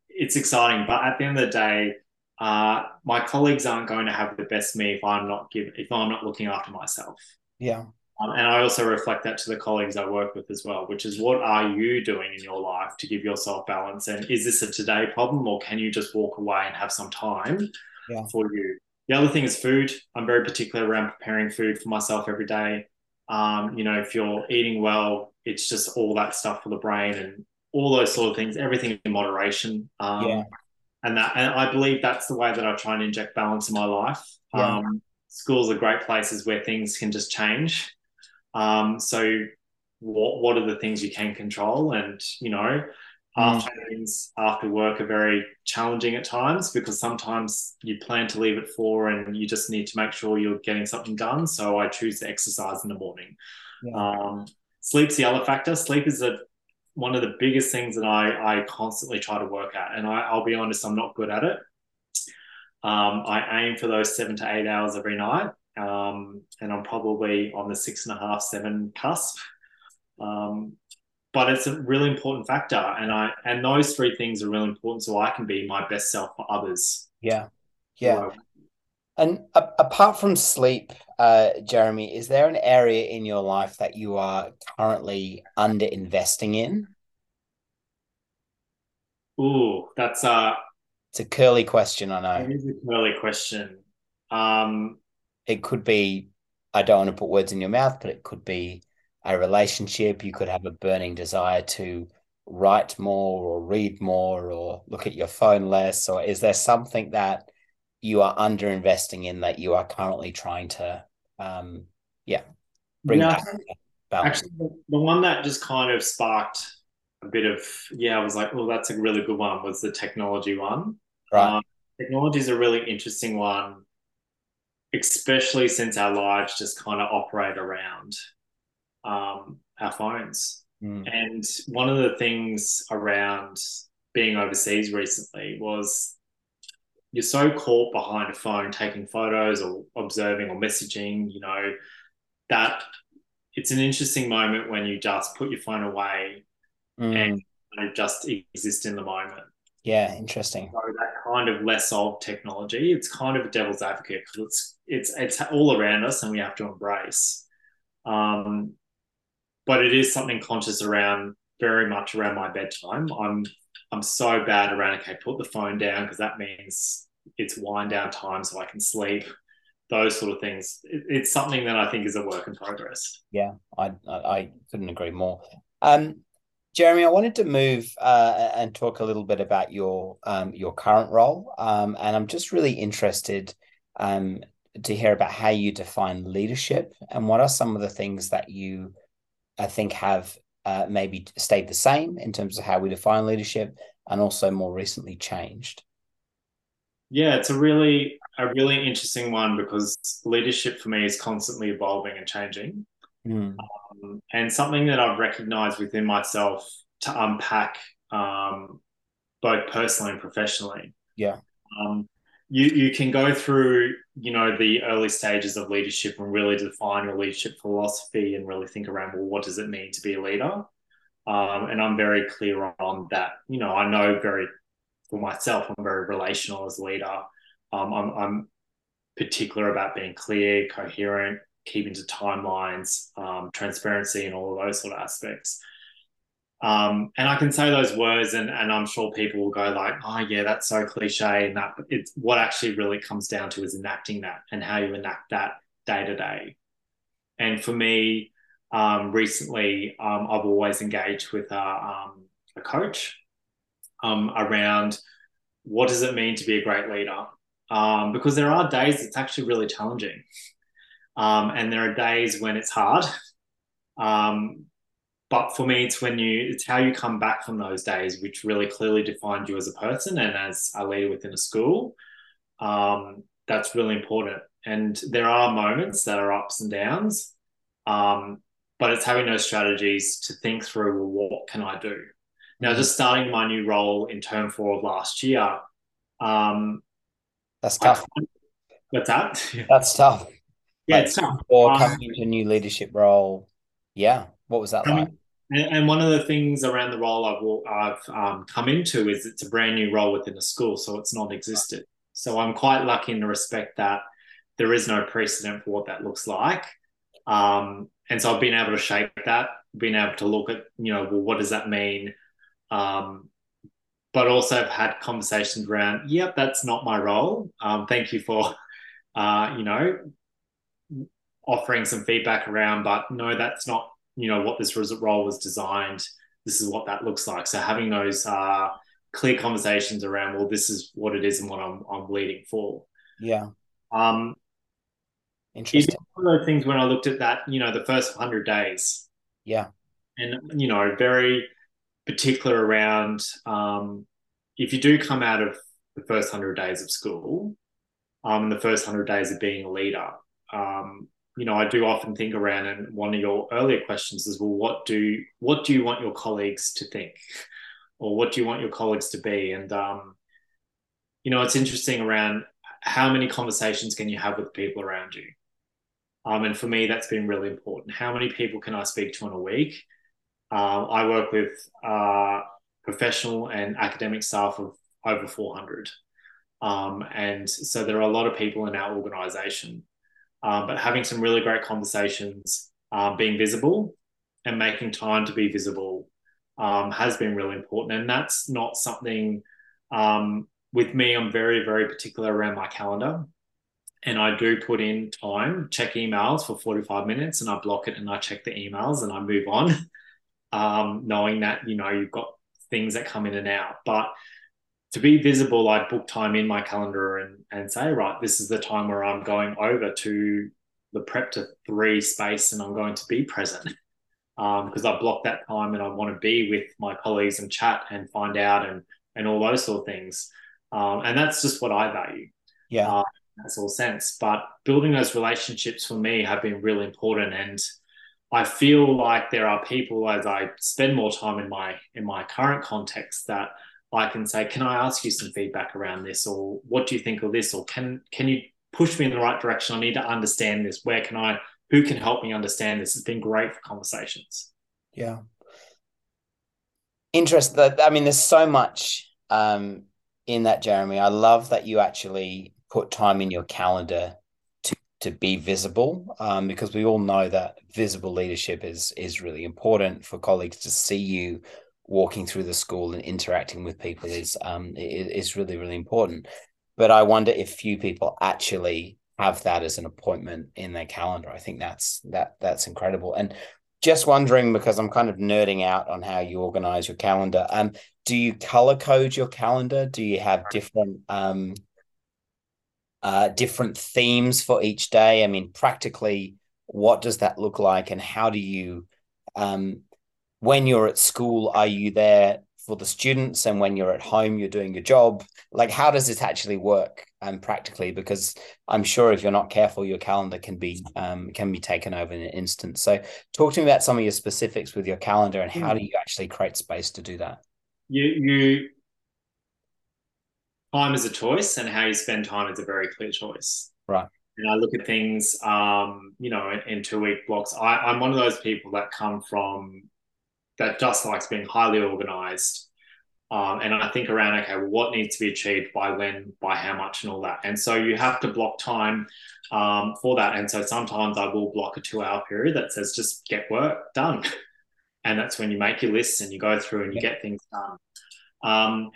[SPEAKER 2] It's exciting, but at the end of the day, uh, my colleagues aren't going to have the best me if I'm not give if I'm not looking after myself.
[SPEAKER 1] Yeah.
[SPEAKER 2] Um, and I also reflect that to the colleagues I work with as well, which is what are you doing in your life to give yourself balance? And is this a today problem or can you just walk away and have some time
[SPEAKER 1] yeah.
[SPEAKER 2] for you? The other thing is food. I'm very particular around preparing food for myself every day. Um, you know, if you're eating well, it's just all that stuff for the brain and all those sort of things, everything in moderation. Um,
[SPEAKER 1] yeah.
[SPEAKER 2] And that, and I believe that's the way that I try and inject balance in my life. Yeah. Um, schools are great places where things can just change um, so what what are the things you can control? And you know, mm. afternoons after work are very challenging at times because sometimes you plan to leave at four and you just need to make sure you're getting something done. So I choose to exercise in the morning. Yeah. Um, sleep's the other factor. Sleep is a one of the biggest things that I, I constantly try to work at. And I, will be honest, I'm not good at it. Um, I aim for those seven to eight hours every night um, and I'm probably on the six and a half, seven cusp. Um, but it's a really important factor, and I and those three things are really important, so I can be my best self for others.
[SPEAKER 1] Yeah, yeah. and a- apart from sleep, uh, Jeremy, is there an area in your life that you are currently under investing in?
[SPEAKER 2] Ooh, that's a.
[SPEAKER 1] It's a curly question, I know.
[SPEAKER 2] It is a curly question. Um,
[SPEAKER 1] it could be I don't want to put words in your mouth, but it could be a relationship. You could have a burning desire to write more or read more or look at your phone less. Or is there something that you are under investing in that you are currently trying to, um, yeah? bring
[SPEAKER 2] I
[SPEAKER 1] back balance.
[SPEAKER 2] Actually, the- the one that just kind of sparked a bit of, yeah, I was like, oh, that's a really good one, was the technology one.
[SPEAKER 1] right.
[SPEAKER 2] Um, technology is a really interesting one, especially since our lives just kind of operate around um, our phones.
[SPEAKER 1] Mm.
[SPEAKER 2] And one of the things around being overseas recently was you're so caught behind a phone taking photos or observing or messaging, you know, that it's an interesting moment when you just put your phone away
[SPEAKER 1] Mm.
[SPEAKER 2] and kind of just exist in the moment.
[SPEAKER 1] Yeah, interesting.
[SPEAKER 2] So that kind of less of technology, it's kind of a devil's advocate because it's it's it's all around us and we have to embrace. Um, but it is something conscious around very much around my bedtime. I'm I'm so bad around okay, put the phone down because that means it's wind down time so I can sleep. Those sort of things. It, it's something that I think is a work in progress.
[SPEAKER 1] Yeah, I I, I couldn't agree more. Um, Jeremy, I wanted to move uh, and talk a little bit about your um, your current role, um, and I'm just really interested um, to hear about how you define leadership and what are some of the things that you, I think, have uh, maybe stayed the same in terms of how we define leadership, and also more recently changed.
[SPEAKER 2] Yeah, it's a really a really interesting one because leadership for me is constantly evolving and changing.
[SPEAKER 1] Mm.
[SPEAKER 2] Um, and something that I've recognized within myself to unpack um, both personally and professionally.
[SPEAKER 1] Yeah.
[SPEAKER 2] Um, you you can go through you know the early stages of leadership and really define your leadership philosophy and really think around well what does it mean to be a leader? Um, and i'm very clear on that. You know i know very for myself i'm very relational as a leader. Um, I'm, I'm particular about being clear coherent keeping to timelines um, transparency and all of those sort of aspects um, and I can say those words, and, and I'm sure people will go like, "Oh, yeah, that's so cliche." And that, it's what actually really comes down to is enacting that and how you enact that day to day. And for me, um, recently, um, I've always engaged with a, um, a coach um, around what does it mean to be a great leader, um, because there are days it's actually really challenging, um, and there are days when it's hard. Um, but for me, it's when you, it's how you come back from those days, which really clearly defined you as a person and as a leader within a school. Um, that's really important. And there are moments that are ups and downs, um, but it's having those strategies to think through, well, what can I do? Now, just starting my new role in term four of last year, um,
[SPEAKER 1] That's
[SPEAKER 2] I
[SPEAKER 1] tough.
[SPEAKER 2] what's that? [laughs]
[SPEAKER 1] That's tough.
[SPEAKER 2] yeah,
[SPEAKER 1] Like,
[SPEAKER 2] it's tough.
[SPEAKER 1] Or
[SPEAKER 2] Um,
[SPEAKER 1] coming into a new leadership role. Yeah. What was that like?
[SPEAKER 2] and, one of the things around the role I've, I've um, come into is it's a brand new role within the school, so it's non-existent. So I'm quite lucky in the respect that there is no precedent for what that looks like, um, and so I've been able to shape that, been able to look at you know, well, what does that mean? Um, but also have had conversations around, yep, that's not my role. Um, thank you for, [laughs] uh, you know, offering some feedback around, but no, that's not you know what this role was designed this is what that looks like so having those uh, clear conversations around well this is what it is and what i'm, I'm leading for
[SPEAKER 1] Yeah.
[SPEAKER 2] um
[SPEAKER 1] Interesting.
[SPEAKER 2] one of those things when i looked at that you know the first 100 days
[SPEAKER 1] Yeah.
[SPEAKER 2] and you know very particular around um, if you do come out of the first 100 days of school um, and the first 100 days of being a leader um, you know i do often think around and one of your earlier questions is well what do what do you want your colleagues to think? [laughs] Or what do you want your colleagues to be? And um, you know it's interesting around how many conversations can you have with people around you? Um, and for me that's been really important. How many people can i speak to in a week? Um, I work with uh, professional and academic staff of over 400. Um, and so there are a lot of people in our organization. Um, but having some really great conversations, um, being visible and making time to be visible um, has been really important. And that's not something um, with me, I'm very, very particular around my calendar. And I do put in time, check emails for 45 minutes, and I block it and I check the emails and I move on [laughs] um, knowing that you know you've got things that come in and out. But to be visible, I'd book time in my calendar and and say, right, this is the time where I'm going over to the prep to three space and I'm going to be present because [laughs] um, I block that time and I want to be with my colleagues and chat and find out and and all those sort of things. Um, and that's just what I value.
[SPEAKER 1] Yeah, uh,
[SPEAKER 2] that's all sense. But building those relationships for me have been really important, and I feel like there are people as I spend more time in my in my current context that I can say, can I ask you some feedback around this, or what do you think of this, or can can you push me in the right direction? I need to understand this. Where can I? Who can help me understand this? It's been great for conversations.
[SPEAKER 1] Yeah. Interest. I mean, there's so much um, in that, Jeremy. I love that you actually put time in your calendar to to be visible, um, because we all know that visible leadership is is really important for colleagues to see you walking through the school and interacting with people is um is really really important. But i wonder if few people actually have that as an appointment in their calendar. I think that's that that's incredible. And just wondering because i'm kind of nerding out on how you organize your calendar um do you color code your calendar? Do you have different um uh different themes for each day? I mean practically what does that look like? And how do you um when you're at school, are you there for the students? And when you're at home, you're doing your job. Like, how does it actually work um, practically? Because I'm sure if you're not careful, your calendar can be um, can be taken over in an instant. So, talk to me about some of your specifics with your calendar and how do you actually create space to do that?
[SPEAKER 2] You you time is a choice, and how you spend time is a very clear choice.
[SPEAKER 1] Right
[SPEAKER 2] and I look at things, um, you know, in, in two week blocks. I, I'm one of those people that come from that just likes being highly organized. Um, and I think around, okay, what needs to be achieved by when, by how much, and all that. And so you have to block time um, for that. And so sometimes I will block a two hour period that says just get work done. [laughs] and that's when you make your lists and you go through and you yeah. get things done. Um,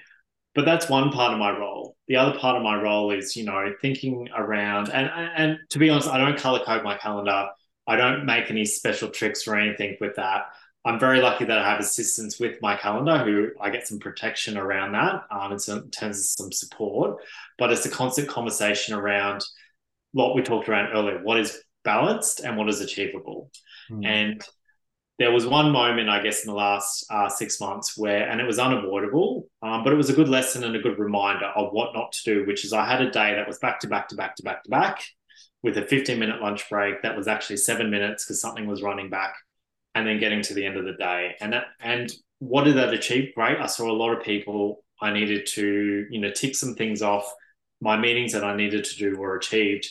[SPEAKER 2] but that's one part of my role. The other part of my role is, you know, thinking around and and to be honest, I don't color code my calendar. I don't make any special tricks or anything with that. I'm very lucky that I have assistants with my calendar who I get some protection around that um, in terms of some support. But it's a constant conversation around what we talked around earlier what is balanced and what is achievable. Mm. And there was one moment, I guess, in the last uh, six months where, and it was unavoidable, um, but it was a good lesson and a good reminder of what not to do, which is I had a day that was back to back to back to back to back with a 15 minute lunch break that was actually seven minutes because something was running back and then getting to the end of the day. And that, and what did that achieve? Great. I saw a lot of people. I needed to, you know, tick some things off. My meetings that I needed to do were achieved.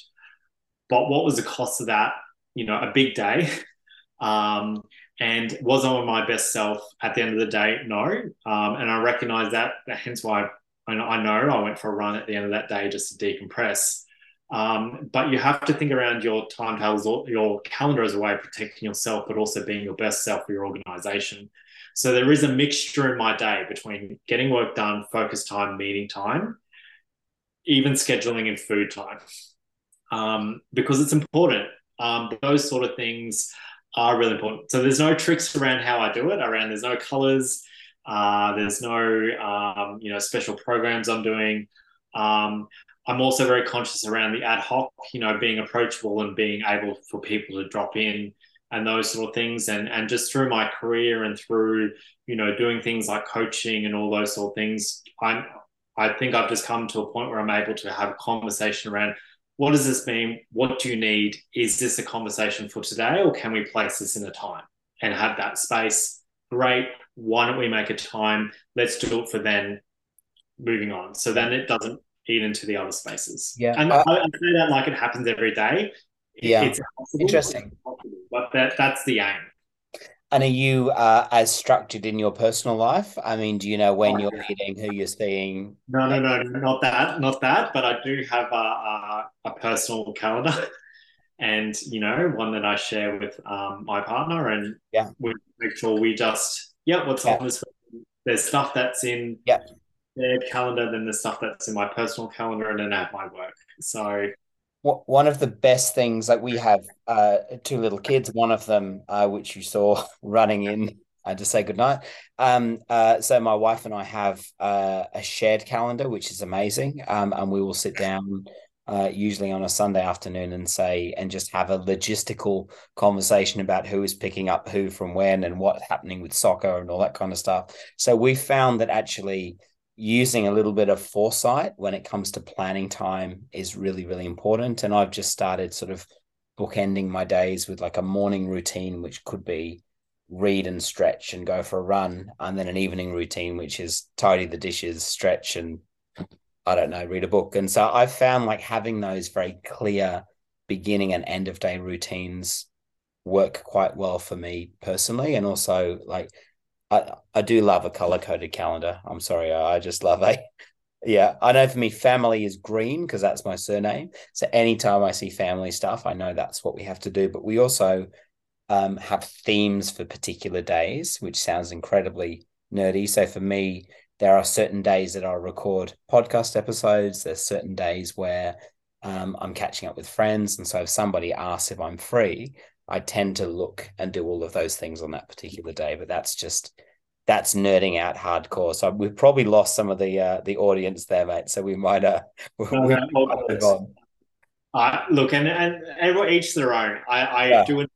[SPEAKER 2] But what was the cost of that? You know, a big day. [laughs] Um, and was I my best self at the end of the day? No. Um, and I recognize that. Hence why I know I went for a run at the end of that day just to decompress. Um, but you have to think around your timetables your calendar as a way of protecting yourself, but also being your best self for your organization. So there is a mixture in my day between getting work done, focus time, meeting time, even scheduling and food time, um, because it's important. Um, those sort of things are really important. So there's no tricks around how I do it. Around there's no colors. Uh, there's no um, you know special programs I'm doing. Um, I'm also very conscious around the ad hoc, you know, being approachable and being able for people to drop in and those sort of things. And and just through my career and through, you know, doing things like coaching and all those sort of things, I'm I think I've just come to a point where I'm able to have a conversation around what does this mean? What do you need? Is this a conversation for today or can we place this in a time and have that space? Great. Why don't we make a time? Let's do it for then moving on. So then it doesn't eat into the other spaces.
[SPEAKER 1] Yeah.
[SPEAKER 2] And uh, I, I say that like it happens every day.
[SPEAKER 1] yeah. It's interesting.
[SPEAKER 2] but that, that's the aim.
[SPEAKER 1] And are you uh, as structured in your personal life? I mean, do you know when oh, you're yeah. meeting, who you're seeing?
[SPEAKER 2] No, no, no, not that, not that. But I do have a, a, a personal calendar, [laughs] and you know, one that I share with um, my partner, and
[SPEAKER 1] yeah,
[SPEAKER 2] we make sure we just yeah, what's yeah. on this. There's stuff that's in
[SPEAKER 1] yeah
[SPEAKER 2] their calendar than the stuff that's in my personal calendar and then at my work. So
[SPEAKER 1] one of the best things like we have uh, two little kids one of them uh, which you saw [laughs] running in uh, to say goodnight um, uh, so my wife and i have uh, a shared calendar which is amazing um, and we will sit down uh, usually on a Sunday afternoon, and say, and just have a logistical conversation about who is picking up who from when and what's happening with soccer and all that kind of stuff. So we found that actually using a little bit of foresight when it comes to planning time is really, really important. And I've just started sort of bookending my days with like a morning routine, which could be read and stretch and go for a run, and then an evening routine, which is tidy the dishes, stretch, and I don't know, read a book. And so I've found like having those very clear beginning and end of day routines work quite well for me personally. And also like I, I do love a color coded calendar. I'm sorry, I just love a [laughs] yeah. I know for me, family is green because that's my surname. So anytime I see family stuff, I know that's what we have to do. But we also um, have themes for particular days, which sounds incredibly nerdy. So for me, there are certain days that I'll record podcast episodes. There's certain days where um, I'm catching up with friends. And so if somebody asks if I'm free, I tend to look and do all of those things on that particular day. But that's just that's nerding out hardcore. So we've probably lost some of the uh, the audience there, mate. So we might uh [laughs] we,
[SPEAKER 2] no, we might move on. Uh, look, and and everyone each their own. I, I yeah. do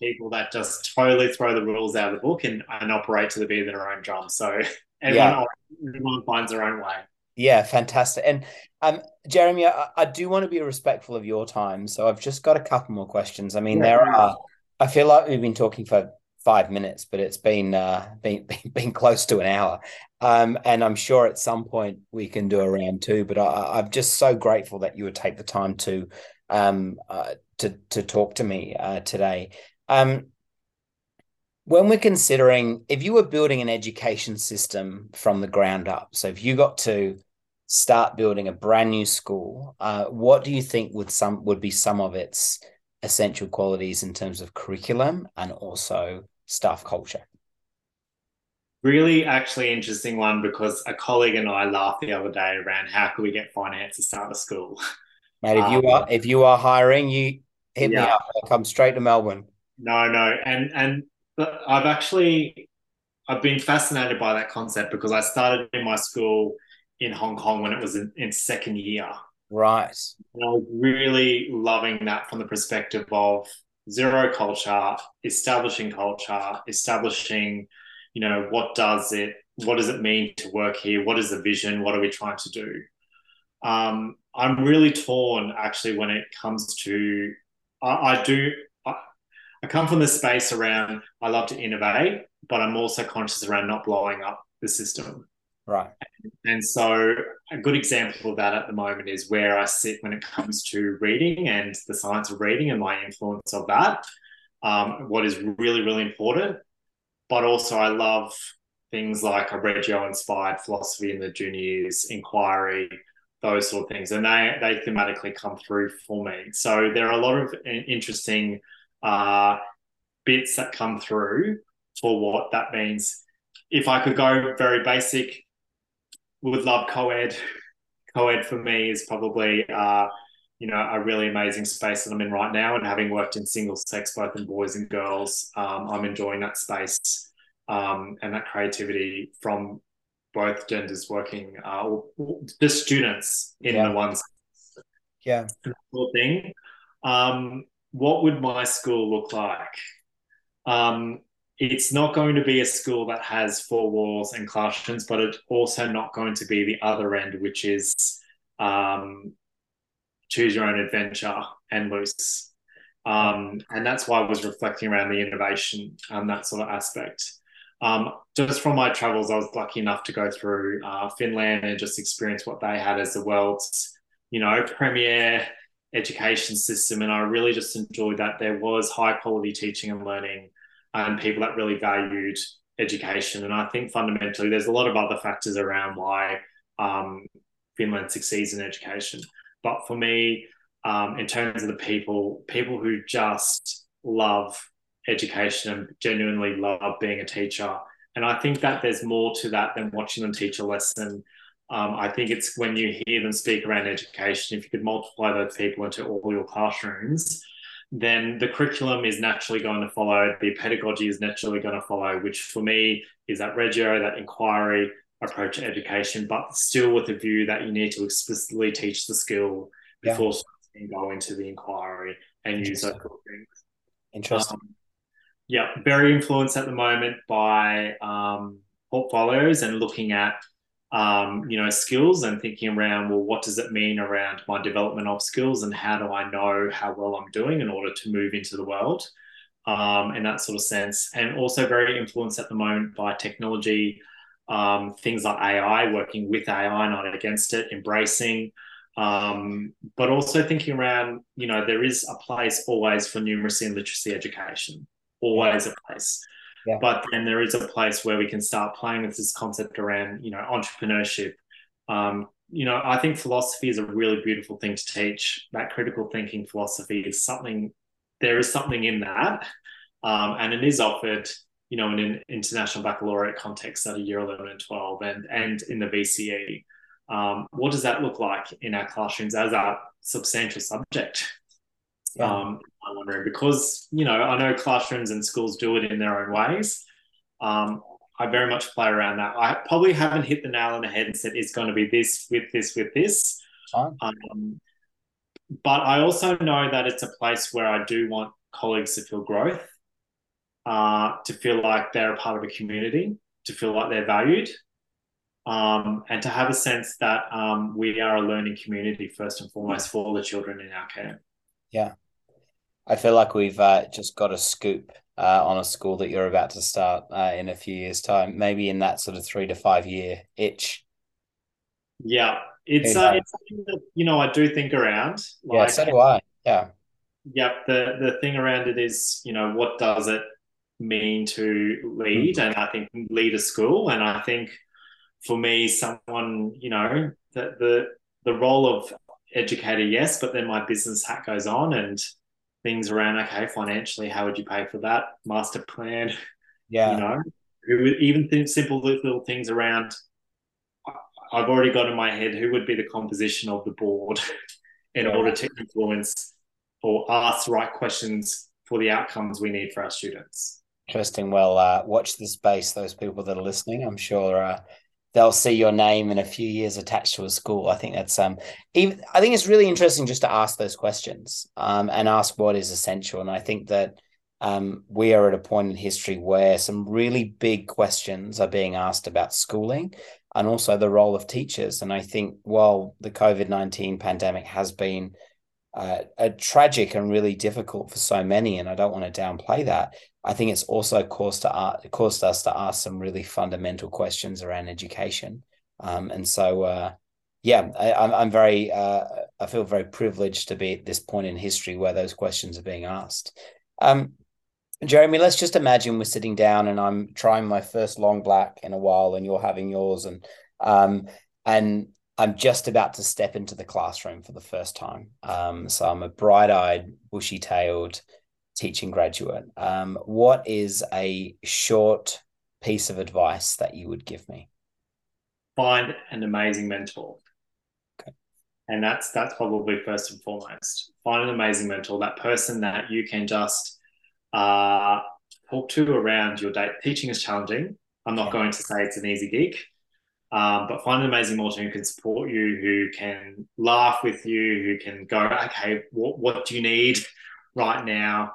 [SPEAKER 2] people that just totally throw the rules out of the book and, and operate to the beat of their own drum. So [laughs] everyone, yeah. everyone finds their own way.
[SPEAKER 1] Yeah, fantastic. And um, Jeremy, I, I, do want to be respectful of your time, so I've just got a couple more questions. I mean, yeah. there are. I feel like we've been talking for five minutes, but it's been uh, been, [laughs] been close to an hour, um, and I'm sure at some point we can do a round two. But I, am just so grateful that you would take the time to um, uh, to to talk to me uh, today. Um, when we're considering if you were building an education system from the ground up, so if you got to start building a brand new school, uh, what do you think would some would be some of its essential qualities in terms of curriculum and also staff culture?
[SPEAKER 2] Really, actually interesting one because a colleague and I laughed the other day around how could we get finance to start a school. [laughs]
[SPEAKER 1] Mate, if you um, are if you are hiring, you hit yeah. me up. I'll come straight to Melbourne.
[SPEAKER 2] No, no, and and but I've actually I've been fascinated by that concept because I started in my school in Hong Kong when it was in, second year.
[SPEAKER 1] Right.
[SPEAKER 2] And I was really loving that from the perspective of zero culture, establishing culture, establishing, you know, what does it, what does it mean to work here? What is the vision? What are we trying to do? Um, I'm really torn actually when it comes to, I, I do, I come from the space around I love to innovate, but I'm also conscious around not blowing up the system.
[SPEAKER 1] Right.
[SPEAKER 2] And so a good example of that at the moment is where I sit when it comes to reading and the science of reading and my influence of that. Um, what is really, really important. But also I love things like a Reggio inspired philosophy in the junior years, inquiry, those sort of things. And they, they thematically come through for me. So there are a lot of interesting uh, bits that come through for what that means. If I could go very basic, would love co-ed. Co-ed for me is probably uh, you know a really amazing space that I'm in right now. And having worked in single sex, both in boys and girls, um, I'm enjoying that space um, and that creativity from both genders working, uh, or, the students in yeah. the ones.
[SPEAKER 1] Yeah.
[SPEAKER 2] Cool Thing. Um, what would my school look like? Um, it's not going to be a school that has four walls and classrooms, but it's also not going to be the other end, which is um, choose your own adventure and loose. Um, and that's why I was reflecting around the innovation and that sort of aspect. Um, just from my travels, I was lucky enough to go through uh, Finland and just experience what they had as the world's, you know, premier education system. And I really just enjoyed that there was high quality teaching and learning and people that really valued education. And I think fundamentally, there's a lot of other factors around why um, Finland succeeds in education. But for me, um, in terms of the people, people who just love education and genuinely love being a teacher. And I think that there's more to that than watching them teach a lesson um, I think it's when you hear them speak around education, if you could multiply those people into all your classrooms, then the curriculum is naturally going to follow, the pedagogy is naturally going to follow, which for me is that Reggio, that inquiry approach to education, but still with the view that you need to explicitly teach the skill, before yeah. go into the inquiry and use those things.
[SPEAKER 1] Interesting.
[SPEAKER 2] Um, yeah, very influenced at the moment by um, portfolios and looking at um, you know skills and thinking around well what does it mean around my development of skills and how do I know how well I'm doing in order to move into the world um, in that sort of sense. And also very influenced at the moment by technology um, things like AI working with AI not against it embracing um, but also thinking around you know there is a place always for numeracy and literacy education always a place
[SPEAKER 1] yeah.
[SPEAKER 2] But then there is a place where we can start playing with this concept around, you know, entrepreneurship. Um, you know, I think philosophy is a really beautiful thing to teach. That critical thinking philosophy is something, there is something in that. Um, and it is offered, you know, in an international baccalaureate context at a year 11 and 12 and, and in the VCE. Um, what does that look like in our classrooms as a substantial subject? Yeah. Um, I'm wondering because you know I know classrooms and schools do it in their own ways. Um, I very much play around that. I probably haven't hit the nail on the head and said it's going to be this with this with this. Um, but I also know that it's a place where I do want colleagues to feel growth, uh, to feel like they're a part of a community, to feel like they're valued, um, and to have a sense that um, we are a learning community first and foremost for all the children in our care.
[SPEAKER 1] Yeah, I feel like we've uh, just got a scoop uh, on a school that you're about to start uh, in a few years' time, maybe in that sort of three to five year itch.
[SPEAKER 2] Yeah, it's, uh, it's that, you know I do think around.
[SPEAKER 1] Like, yeah, so do I. Yeah.
[SPEAKER 2] Yep. The the thing around it is you know what does it mean to lead, mm-hmm. and I think lead a school, and I think for me, someone you know the the the role of educator, yes, but then my business hat goes on and things around okay financially how would you pay for that? Master plan
[SPEAKER 1] yeah.
[SPEAKER 2] you know even th- simple little things around i've already got in my head who would be the composition of the board [laughs] in yeah. order to influence or ask the right questions for the outcomes we need for our students.
[SPEAKER 1] Interesting. Well uh, watch the space those people that are listening i'm sure uh, they'll see your name in a few years attached to a school. I think that's um even I think it's really interesting just to ask those questions um and ask what is essential. And I think that um we are at a point in history where some really big questions are being asked about schooling and also the role of teachers. And I think while the COVID nineteen pandemic has been uh, a tragic and really difficult for so many, and I don't want to downplay that. I think it's also caused to uh, caused us to ask some really fundamental questions around education, um, and so uh, yeah, I, am very uh, I feel very privileged to be at this point in history where those questions are being asked. Um, Jeremy, let's just imagine we're sitting down and I'm trying my first long black in a while, and you're having yours, and um, and I'm just about to step into the classroom for the first time. Um, so I'm a bright eyed, bushy tailed teaching graduate. Um, what is a short piece of advice that you would give me?
[SPEAKER 2] Find an amazing mentor.
[SPEAKER 1] Okay.
[SPEAKER 2] And that's that's probably first and foremost. Find an amazing mentor, that person that you can just uh, talk to around your day. Teaching is challenging. I'm not yeah. going to say it's an easy gig. Um, but find an amazing mentor who can support you, who can laugh with you, who can go, okay, what, what do you need right now?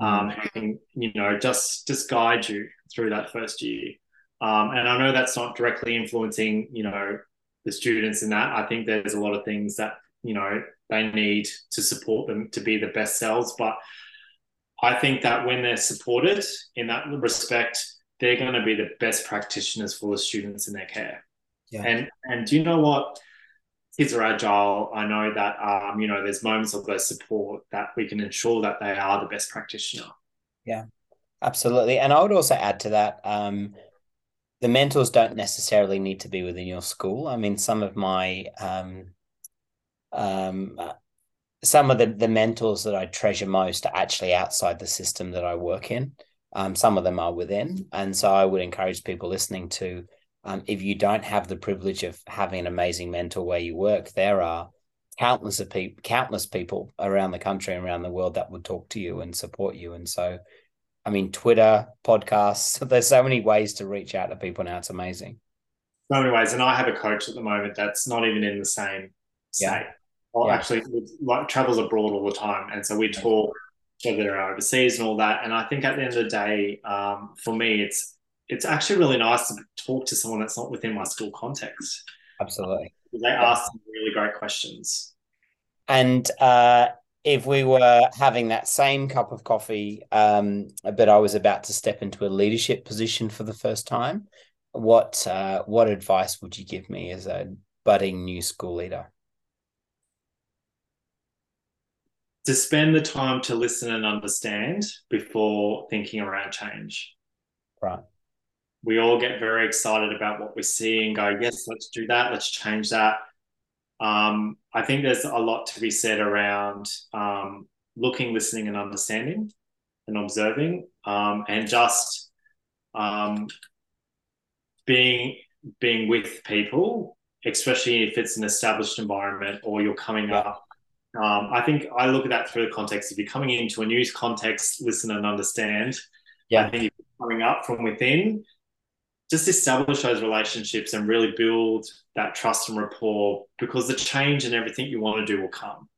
[SPEAKER 2] Um, who can, you know, just just guide you through that first year. Um, and I know that's not directly influencing, you know, the students in that. I think there's a lot of things that, you know, they need to support them to be the best selves. But I think that when they're supported in that respect, they're going to be the best practitioners for the students in their care.
[SPEAKER 1] Yeah.
[SPEAKER 2] And and do you know what? Kids are agile. I know that um, you know, there's moments of those support that we can ensure that they are the best practitioner.
[SPEAKER 1] Yeah, absolutely. And I would also add to that, um, the mentors don't necessarily need to be within your school. I mean, some of my um, um, some of the, the mentors that I treasure most are actually outside the system that I work in. Um, some of them are within. And so I would encourage people listening to um, if you don't have the privilege of having an amazing mentor where you work, there are countless of people, countless people around the country and around the world that would talk to you and support you. And so, I mean, Twitter, podcasts, [laughs] there's so many ways to reach out to people now. It's amazing.
[SPEAKER 2] So many ways. And I have a coach at the moment that's not even in the same state. Yeah. Well, yeah. actually, like travels abroad all the time, and so we talk whether they're overseas and all that. And I think at the end of the day, um, for me, it's it's actually really nice to talk to someone that's not within my school context.
[SPEAKER 1] Absolutely,
[SPEAKER 2] they ask some really great questions.
[SPEAKER 1] And uh, if we were having that same cup of coffee, um, but I was about to step into a leadership position for the first time, what uh, what advice would you give me as a budding new school leader?
[SPEAKER 2] To spend the time to listen and understand before thinking around change.
[SPEAKER 1] Right.
[SPEAKER 2] We all get very excited about what we see and go, yes, let's do that, let's change that um, I think there's a lot to be said around um, looking, listening, and understanding and observing, um, and just um, being being with people, especially if it's an established environment or you're coming up. Um, I think I look at that through the context. If you're coming into a new context, listen and understand. Yeah. I think if you're coming up from within, just establish those relationships and really build that trust and rapport because the change and everything you want to do will come.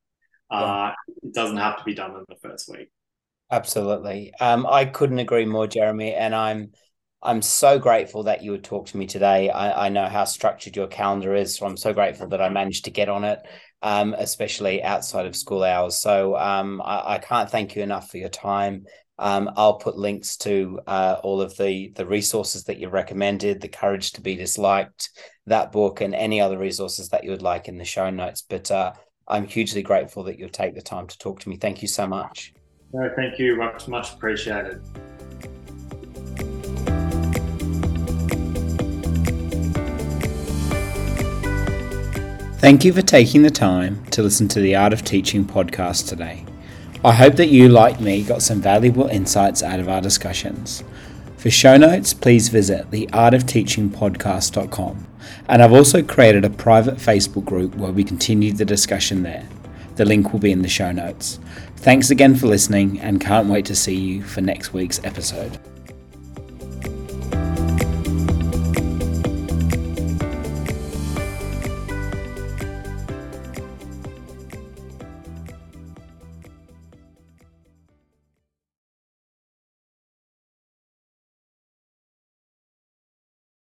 [SPEAKER 2] Yeah. Uh, it doesn't have to be done in the first week.
[SPEAKER 1] Absolutely. Um, I couldn't agree more, Jeremy. And I'm I'm so grateful that you would talk to me today. I, I know how structured your calendar is, so I'm so grateful that I managed to get on it, um, especially outside of school hours. So um, I, I, can't thank you enough for your time. Um, I'll put links to uh, all of the the resources that you recommended, the courage to be disliked, that book, and any other resources that you would like in the show notes. But uh, I'm hugely grateful that you'll take the time to talk to me. Thank you so much.
[SPEAKER 2] No, thank you. Much, much appreciated.
[SPEAKER 1] Thank you for taking the time to listen to the Art of Teaching podcast today. I hope that you, like me, got some valuable insights out of our discussions. For show notes, please visit theartofteachingpodcast.com. And I've also created a private Facebook group where we continue the discussion there. The link will be in the show notes. Thanks again for listening and can't wait to see you for next week's episode.